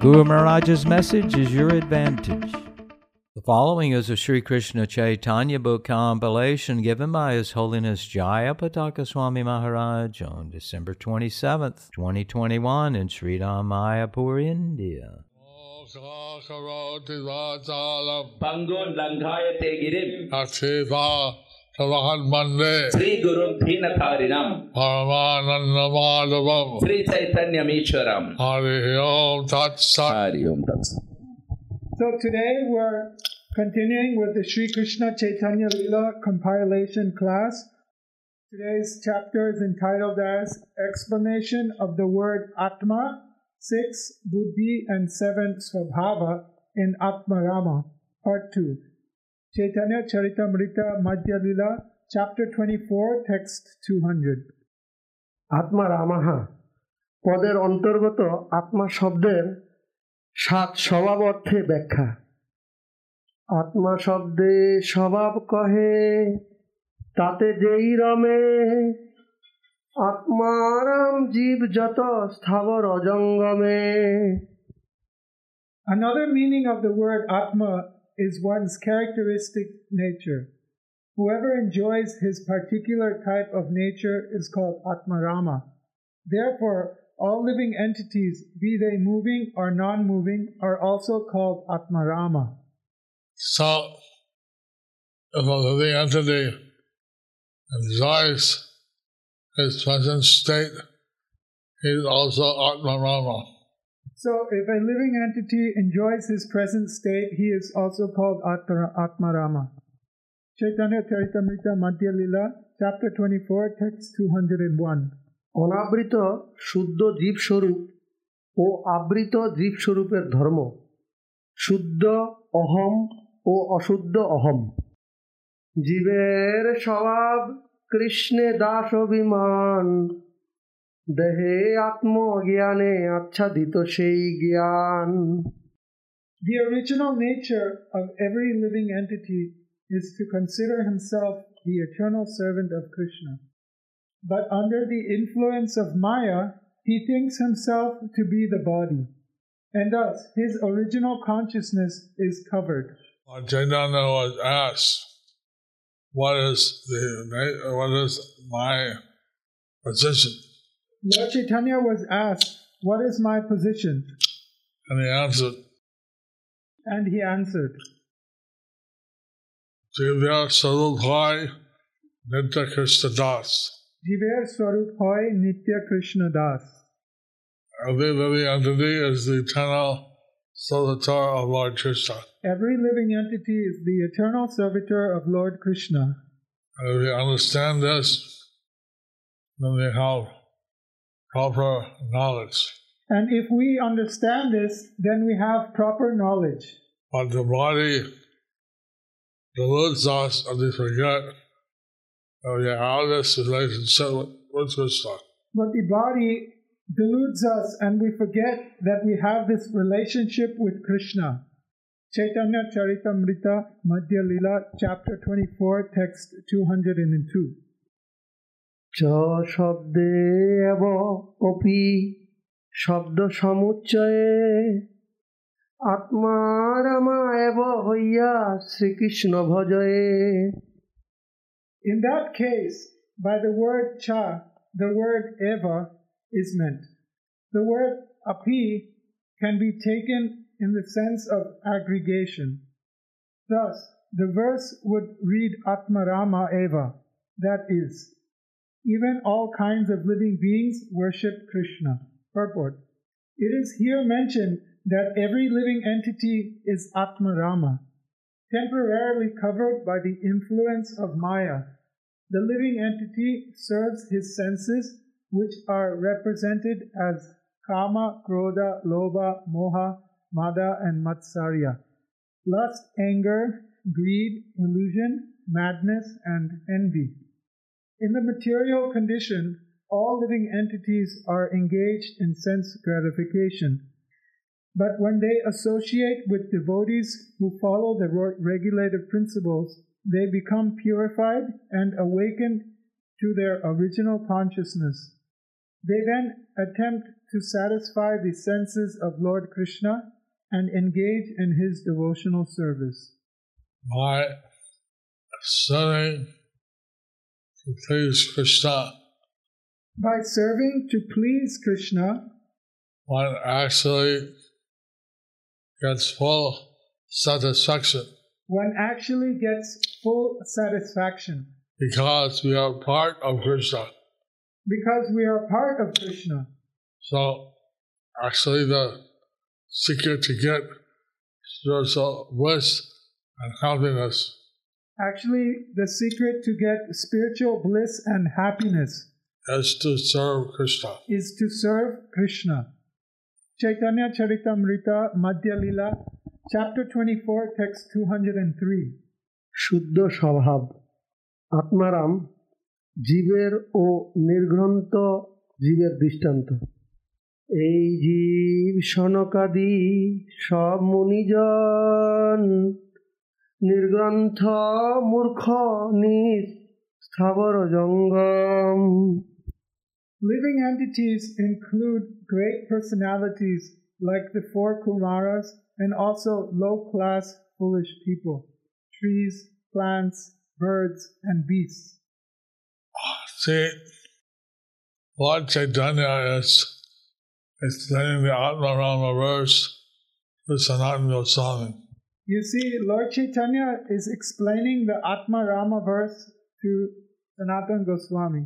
Guru Maharaj's message is your advantage. The following is a Sri Krishna Chaitanya book compilation given by His Holiness Jayapataka Swami Maharaj on December 27th, 2021 in Sri Mayapur, India. Karoti Vajalam Pangon Langayate Girim Akhiva Tavahan Mande Sri Gurum Dhinatharinam Paramananda Madhavam Sri Chaitanya Meeshwaram Hari Om Tat Sat Hari Om Tat Sat. So today we're continuing with the Sri Krishna Chaitanya Lila compilation class. Today's chapter is entitled as Explanation of the Word Atma, 6 Buddhi and 7 Swabhava in Atmarama, Part 2. Chaitanya Charitamrita Madhya Lila, Chapter 24, Text 200. আত্মা রামাহা। পদের অন্তর্গত আত্মা শব্দের সাত স্বভাব অর্থে ব্যাখ্যা। আত্মা শব্দে স্বভাব কহে তাতে যেই রমে। আত্মারাম জীব যত স্থাবর অজঙ্গমে। Another meaning of the word Atma is one's characteristic nature. Whoever enjoys his particular type of nature is called Atmarama. Therefore, all living entities, be they moving or non moving, are also called Atmarama. So a living entity enjoys his present state, he is also Atmarama. So, if a living entity enjoys his present state, he is also called Atma- Atmarama. Chaitanya Charitamrita Madhya Lila, chapter 24, text 201. অনাবৃত শুদ্ধ জীবস্বরূপ ও আবৃত জীবস্বরূপের ধর্ম শুদ্ধ অহম ও অশুদ্ধ অহম জীবের স্বভাব কৃষ্ণে দাস অভিমান দেহে আত্মজ্ঞানে আচ্ছাদিত সেই জ্ঞান The original nature of every living entity is to consider himself the eternal servant of Krishna. But under the influence of Maya, he thinks himself to be the body, and thus his original consciousness is covered. Lord Chaitanya was asked, "What is the na- what is my position?" Lord Chaitanya was asked, What is my position? And he answered, And he answered, "Jivya Sarubhai Nitya Krishna Das." Jiver Swarup Hoy Nitya Krishna Das. Every living entity is the eternal servitor of Lord Krishna. Every living entity is the eternal servitor of Lord Krishna. And if we understand this, then we have proper knowledge. And if we understand this, then we have proper knowledge. But the body deludes us and we forget that we have this relationship with, Krishna. But the body deludes us and we forget that we have this relationship with Krishna. Chaitanya Charitamrita Madhya Lila, chapter 24, text 202. চ শব্দে এব অপি শব্দ সমুচ্চয়ে আত্মারামা এব হইয়া Shrikrishna ভজয়ে In that case, by the word cha, the word eva is meant. The word api can be taken in the sense of aggregation. Thus, the verse would read Atmarama eva, that is, even all kinds of living beings worship Krishna. Purport. It is here mentioned that every living entity is Atmarama, temporarily covered by the influence of Maya. The living entity serves his senses, which are represented as Kama, Krodha, Lobha, Moha, Mada, and Matsarya. Lust, anger, greed, illusion, madness, and envy. In the material condition, all living entities are engaged in sense gratification. But when they associate with devotees who follow the regulative principles, they become purified and awakened to their original consciousness. They then attempt to satisfy the senses of Lord Krishna and engage in his devotional service. by serving to please Krishna, By serving to please Krishna, one actually gets full satisfaction. One actually gets full satisfaction. Because we are part of Krishna. because we are part of Krishna. So, actually, the secret to get spiritual uh, bliss and happiness Actually, the secret to get spiritual bliss and happiness is to serve Krishna. is to serve Krishna. Chaitanya Charitamrita Madhya Lila, chapter 24, text 203. শুদ্ধ স্বভাব আত্মারাম জীবের ও নির্ঘ্রন্ত জীবের দৃষ্টান্ত এই জীব সনকাদি সব মুনিজন নির্গ্রন্থ মূর্খ নিজ স্থাবর জঙ্গম Living entities include great personalities like the four Kumaras and also low class foolish people, trees, plants, birds, and beasts. See, Lord Chaitanya is explaining the Atma Rama verse to Sanatana Goswami. You see, Lord Chaitanya is explaining the Atma Rama verse to Sanatan Goswami.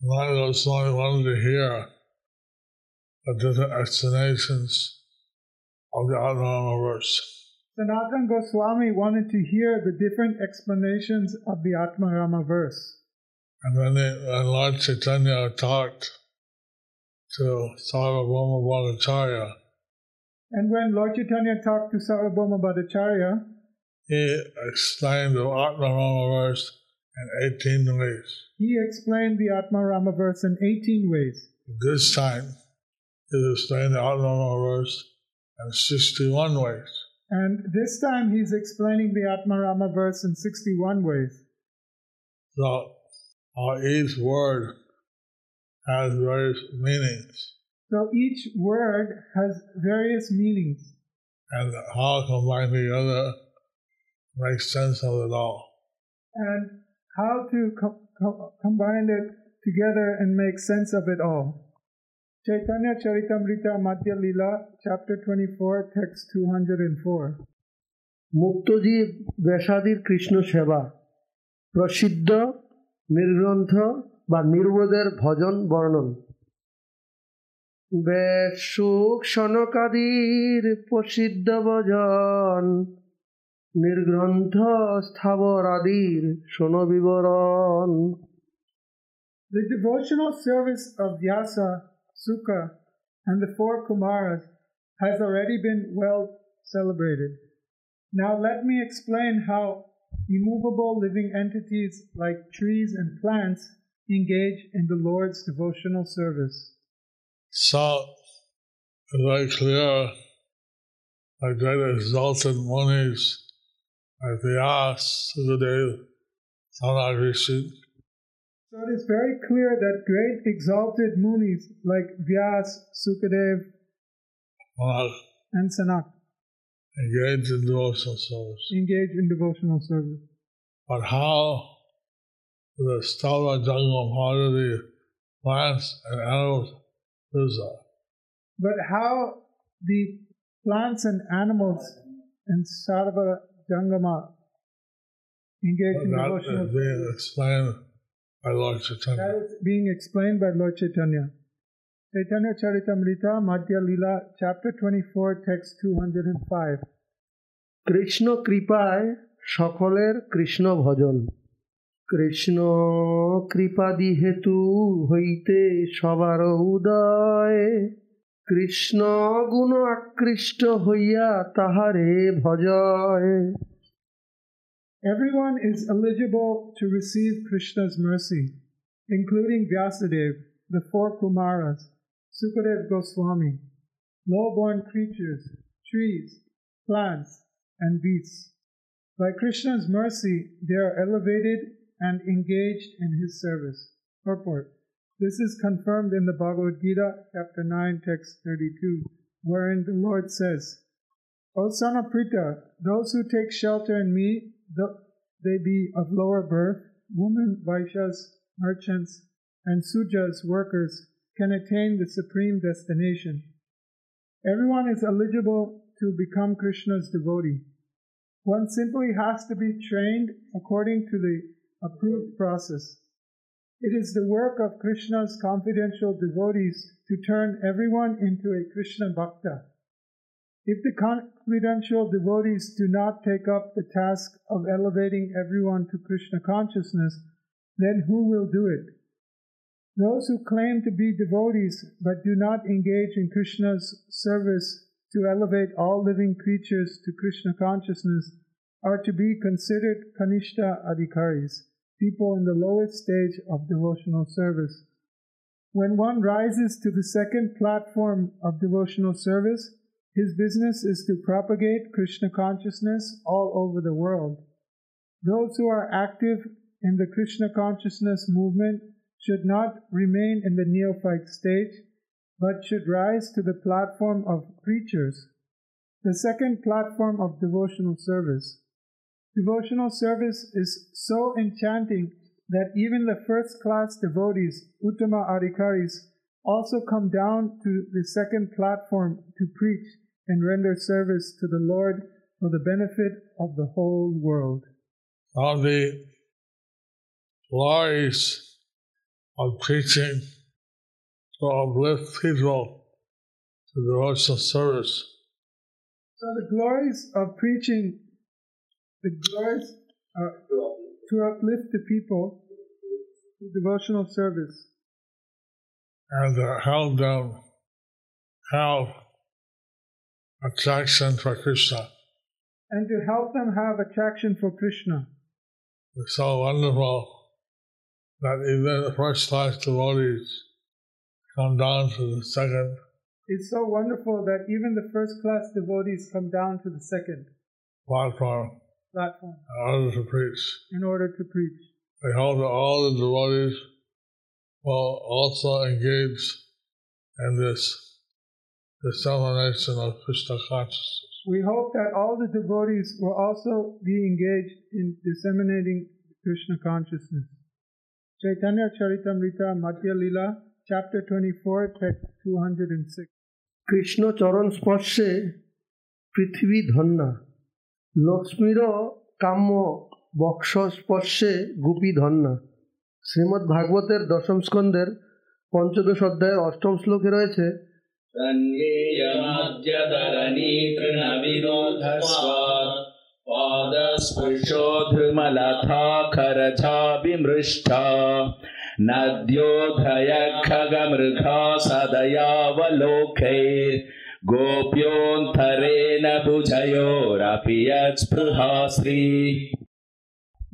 Sanatana Goswami wanted to hear the different explanations of the Atma Rama verse. Sanatan Goswami wanted to hear the different explanations of the Atma Rama verse. And when, they, when Lord Chaitanya talked to Sarvabhauma Bhattacharya, And when Lord Chaitanya talked to Sarvabhauma Bhattacharya, he explained the Atma Rama verse in 18 ways. he explained the Atma Rama verse in 18 ways. This time, he explained the Atma Rama verse in 61 ways. And this time he's explaining the Atma Rama verse in 61 ways. So uh, each word has various meanings, So each word has various meanings. and how combined together makes sense of it all. and how to co- co- combine it together and make sense of it all. Chaitanya Charitamrita Madhya Lila, chapter 24, text 204. মুক্তজীব ব্যাসাদির Krishna সেবা প্রসিদ্ধ নির্গ্রন্থ বা নির্বোধের ভজন বর্ণন সুখ সনকাদির প্রসিদ্ধ ভজন নির্গ্রন্থ স্থাবর আদির শোনো বিবরণ The devotional service of Vyasa, Suka, and the four Kumaras has already been well celebrated. Now let me explain how immovable living entities like trees and plants engage in the Lord's devotional service. So, it's very clear the great exalted munis like Vyas, Sukadev, Sanat Rishi, So it is very clear that great exalted munis like Vyas, Sukadev, Sanat and Sanak engaged in devotional service. engage in devotional service. But how the Stava how do the plants and animals do that? But how the plants and animals in Sarva Jangama engage in That devotional is being service. explained by Lord That Chaitanya. is being explained by Lord Chaitanya. Chaitanya Charitamrita, Madhya Lila, chapter 24, text 205. Krishna কৃপায় সকলের কৃষ্ণ ভজন কৃষ্ণ কৃপাদি হেতু হইতে সবার উদয় কৃষ্ণ গুণ আকৃষ্ট হইয়া তাহারে ভজয় Everyone is eligible to receive Krishna's mercy, including Vyasadeva, the four Kumaras, Sukadev Goswami, low-born creatures, trees, plants, and beasts. By Krishna's mercy, they are elevated and engaged in his service. Purport. This is confirmed in the Bhagavad Gita, chapter 9, text 32, wherein the Lord says, O son of Pritha, those who take shelter in me, though they be of lower birth, women, Vaishyas, merchants, and Sudras, workers, can attain the supreme destination. Everyone is eligible to become Krishna's devotee. One simply has to be trained according to the approved process. It is the work of Krishna's confidential devotees to turn everyone into a Krishna Bhakta. If the confidential devotees do not take up the task of elevating everyone to Krishna consciousness, then who will do it? Those who claim to be devotees but do not engage in Krishna's service to elevate all living creatures to Krishna consciousness are to be considered Kanishta Adhikaris, people in the lowest stage of devotional service. When one rises to the second platform of devotional service, his business is to propagate Krishna consciousness all over the world. Those who are active in the Krishna consciousness movement should not remain in the neophyte stage, but should rise to the platform of preachers, the second platform of devotional service. Devotional service is so enchanting that even the first class devotees, Uttama Adhikaris, also come down to the second platform to preach and render service to the Lord for the benefit of the whole world. Of the glories of preaching to uplift people to devotional service. So the glories of preaching, the glories are to uplift the people to devotional service. And to help them have attraction for Krishna. and to help them have attraction for Krishna. It's so wonderful that even the first class devotees come down to the second. It's so wonderful that even the first class devotees come down to the second. Platform platform in order to preach. in order to preach. I hope that all the devotees will also engage in this dissemination of Krishna consciousness. We hope that all the devotees will also be engaged in disseminating Krishna consciousness. Chaitanya Charitamrita Madhya Lila, chapter 24, text 206. Krishna চরণ স্পর্শে পৃথিবী ধন্যা লক্ষ্মীর কাম্য বক্ষস্পর্শে গুপি ধন্যা শ্রীমদ্ ভাগবতের দশম স্কন্ধের পঞ্চদশ অধ্যায়ের অষ্টম শ্লোকে রয়েছে নদ্যোধয় খগমৃঘা সদয়াবলোকৈর नद्योधय खगमृगा सदयावलोकैर्गोप्योऽन्तरेण भुजयोरपि यत्स्पृहा Shri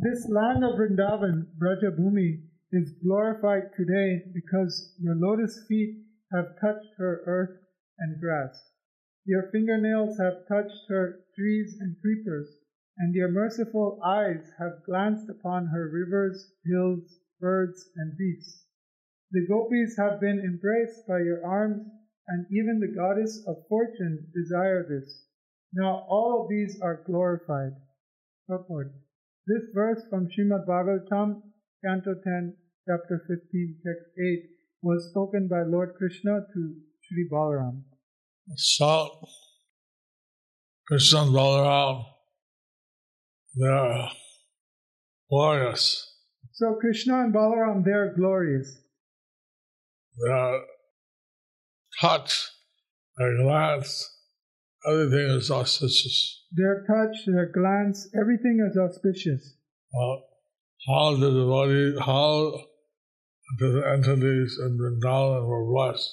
This land of Vrindavan, Braja Bhumi, is glorified today because your lotus feet have touched her earth and grass. Your fingernails have touched her trees and creepers, and your merciful eyes have glanced upon her rivers, hills, birds, and beasts. The gopis have been embraced by your arms, and even the goddess of fortune desire this. Now all of these are glorified. Purport. This verse from Srimad Bhagavatam, Canto 10, Chapter 15, Text 8, was spoken by Lord Krishna to Sri Balaram. So, Krishna and Balaram, they're glorious. So Krishna and Balaram, they are glorious. Their touch, their glance, everything is auspicious. Their touch, their glance, everything is auspicious. Uh, how the devotees, how the entities in Vrindavan were blessed.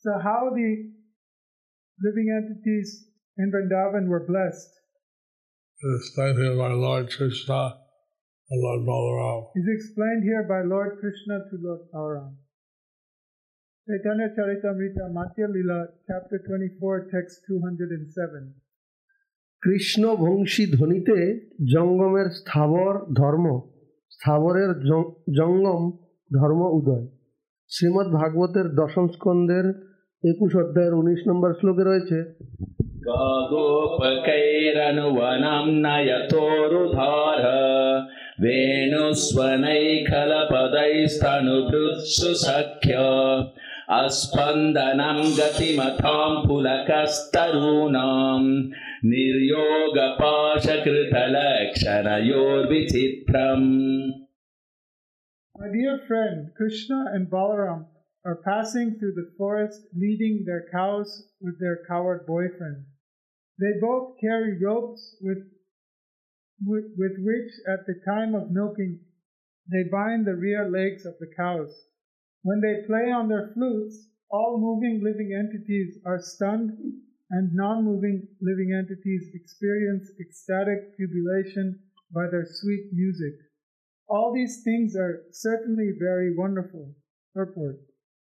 So, how the living entities in Vrindavan were blessed is explained here by Lord Krishna and Lord Balaram. is explained here by Lord Krishna to Lord Balaram. Chaitanya Charitamrita Matya Lila, chapter 24, text 207. Krishna Banshi ধ্বনিতে জঙ্গমের স্থাবর ধর্ম স্থাবরের জ- জঙ্গম ধর্ম উদয় শ্রীমদ্ ভাগবতের দশম স্কন্দের একুশ অধ্যায়ের উনিশ নম্বর শ্লোকে রয়েছে गोपकैरनुवनं नयतोरुधार वेणुस्वनैखलपदैस्तनुभृत्सु सख्य अस्पन्दनं गतिमथां पुलकस्तरूणां निर्योगपाशकृतलक्षणयोर्विचित्रम् My dear friend, Krishna and Balaram are passing through the forest leading their cows with their coward boyfriend. They both carry ropes with, with, with which, at the time of milking, they bind the rear legs of the cows. When they play on their flutes, all moving living entities are stunned, and non moving living entities experience ecstatic jubilation by their sweet music. All these things are certainly very wonderful. Purport.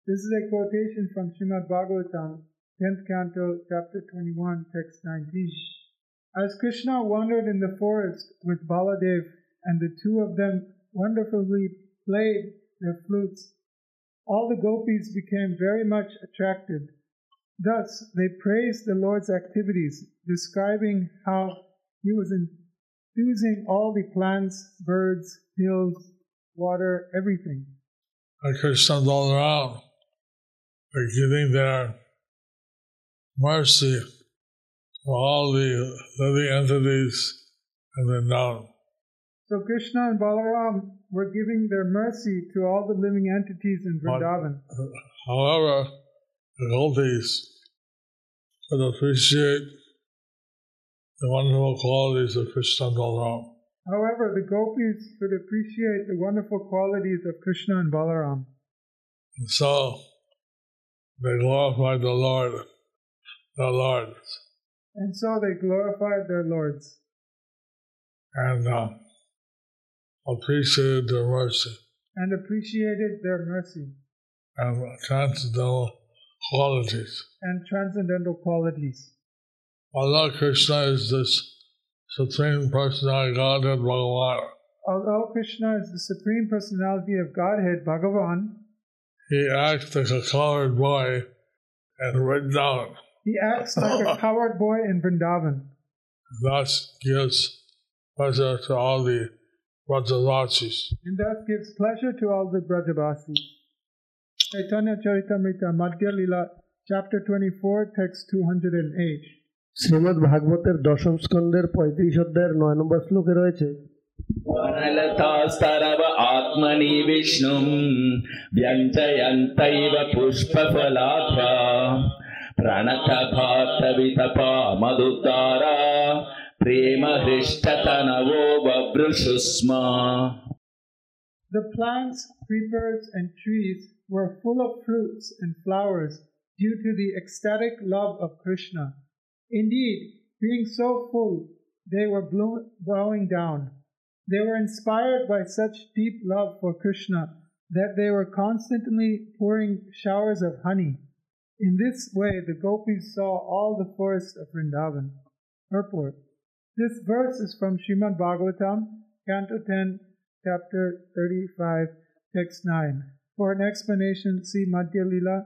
This is a quotation from Srimad Bhagavatam, 10th canto, chapter 21, text 19. As Krishna wandered in the forest with Baladev, and the two of them wonderfully played their flutes, all the gopis became very much attracted. Thus, they praised the Lord's activities, describing how he was infusing all the plants, birds, hills, water, everything. And Krishna and Balaram are giving their mercy to all the living entities in Vrindavan. So Krishna and Balaram were giving their mercy to all the living entities in Vrindavan. However, the gopis could appreciate the wonderful qualities of Krishna and Balaram. However, the gopis could appreciate the wonderful qualities of Krishna and Balaram. And so they glorified the Lord, the lords. And so they glorified their lords and uh, appreciated their mercy and appreciated their mercy and transcendental qualities. and transcendental qualities. Allah Krishna is this Supreme Personality of Godhead Bhagavan. Although Krishna is the Supreme Personality of Godhead, Bhagavan, He acts like a colored boy and Vrindavan, he acts like a coward boy in Vrindavan. thus gives pleasure to all the Vrajavasis. and thus gives pleasure to all the Brajavasis. Chaitanya Charitamrita Madhya Lila, chapter 24, text 208. Shrimad ভাগবতের দশম স্কন্দের পঁয়ত্রিশ অধ্যায়ের নয় নম্বর শ্লোকে রয়েছে वनलतास्तरव आत्मनि विष्णुम् व्यञ्जयन्तैव पुष्पफलाभ्या प्रणतभातवितपा मधुतारा प्रेमहृष्टतनवो बभृशु स्म The plants, creepers, and trees were full of fruits and flowers due to the ecstatic love of Krishna. Indeed, being so full, they were bowing down. They were inspired by such deep love for Krishna that they were constantly pouring showers of honey. In this way, the gopis saw all the forest of Vrindavan. Purport. This verse is from Srimad Bhagavatam, Canto 10, chapter 35, text 9. For an explanation, see Madhya Lila,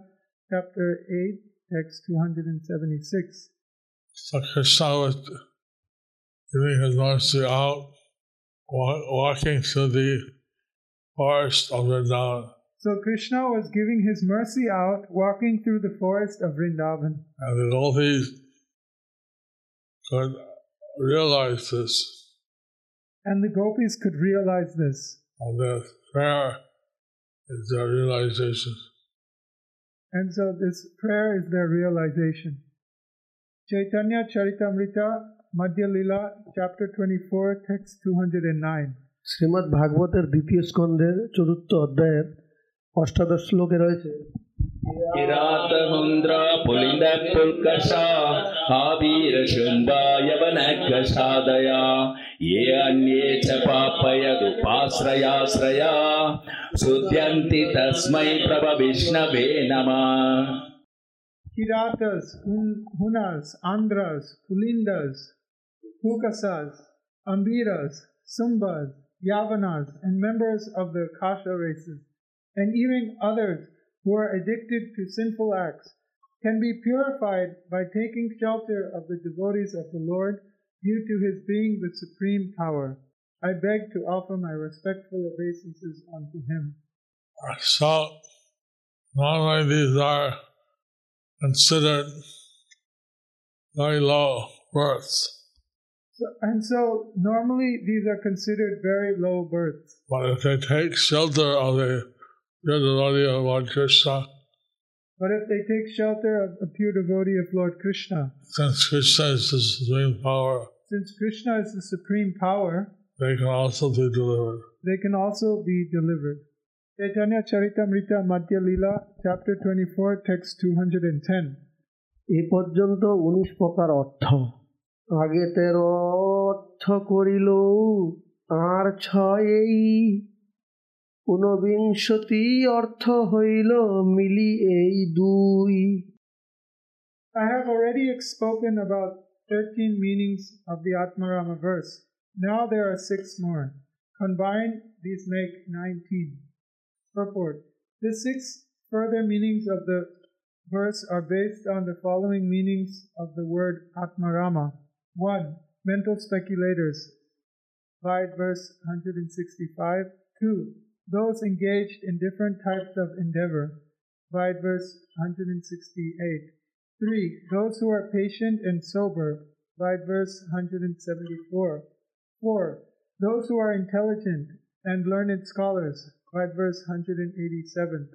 chapter 8, text 276. So Krishna was giving his mercy out, walking through the forest of Vrindavan. So Krishna was giving his mercy out, walking through the forest of Vrindavan. And the gopis could realize this, And the gopis could realize this. and that prayer is their realization. And so this prayer is their realization. Chaitanya Charitamrita, Madhya Lila, chapter 24, text 209. Shrimad ভাগবতের দ্বিতীয় স্কন্ধের চতুর্থ অধ্যায়ের অষ্টাদশ শ্লোকে রয়েছে हावीरशृम्बायवनग्र साधया ये अन्ये च पापयदुपाश्रयाश्रया। शुद्ध्यन्ति तस्मै प्रभविष्णवे नमः। Kiratas, Hunas, Andhras, Pulindas, Pulkasas, Abhiras, Sumbhas, Yavanas, and members of the Khasa races, and even others who are addicted to sinful acts, can be purified by taking shelter of the devotees of the Lord due to his being the supreme power. I beg to offer my respectful obeisances unto him. So, normally these are considered very low births. So, and so normally these are considered very low births. But if they take shelter of the devotee of Lord Krishna, But if they take shelter of a pure devotee of Lord Krishna, since Krishna is the supreme power, since Krishna is the supreme power, they can also be delivered. they can also be delivered. Chaitanya Charitamrita Madhya Lila, chapter 24, text 210. এ পর্যন্ত উনিশ প্রকার অর্থ আগে তেরো অর্থ করিল আর ছয়েই ঊনবিংশতি অর্থ হইল মিলি এই দুই I have already spoken about 13 meanings of the Atmarama verse. Now there are six more. Combined, these make 19. Purport. The six further meanings of the verse are based on the following meanings of the word Atmarama. 1. Mental speculators. Vide verse 165. 2. Those engaged in different types of endeavor. Vide verse 168. 3. Those who are patient and sober. Vide verse 174. 4. Those who are intelligent and learned scholars. Vide verse 187.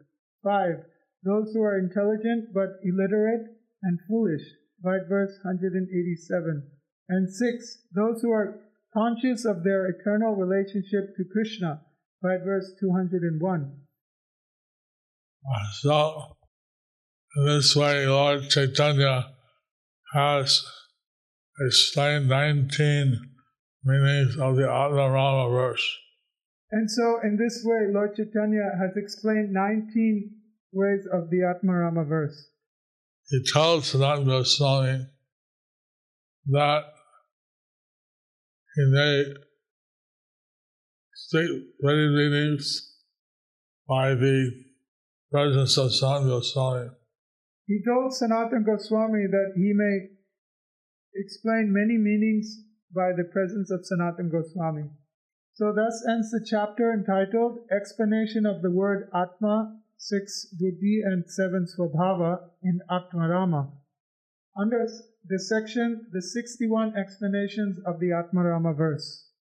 5. Those who are intelligent but illiterate and foolish. Vide verse 187. And 6. Those who are conscious of their eternal relationship to Krishna. Vide verse 201. So, in this way, Lord Chaitanya has explained 19 meanings of the Atmarama verse. And so, in this way, Lord Chaitanya has explained 19 ways of the Atmarama verse. He tells Sanatana Goswami that he may state many meanings by the presence of Sanatana Goswami. He told Sanatana Goswami that he may explain many meanings by the presence of Sanatana Goswami. So, thus ends the chapter entitled Explanation of the Word Atma, 6 Buddhi, and 7 Swabhava in Atmarama. Under this section, the 61 explanations of the Atmarama verse.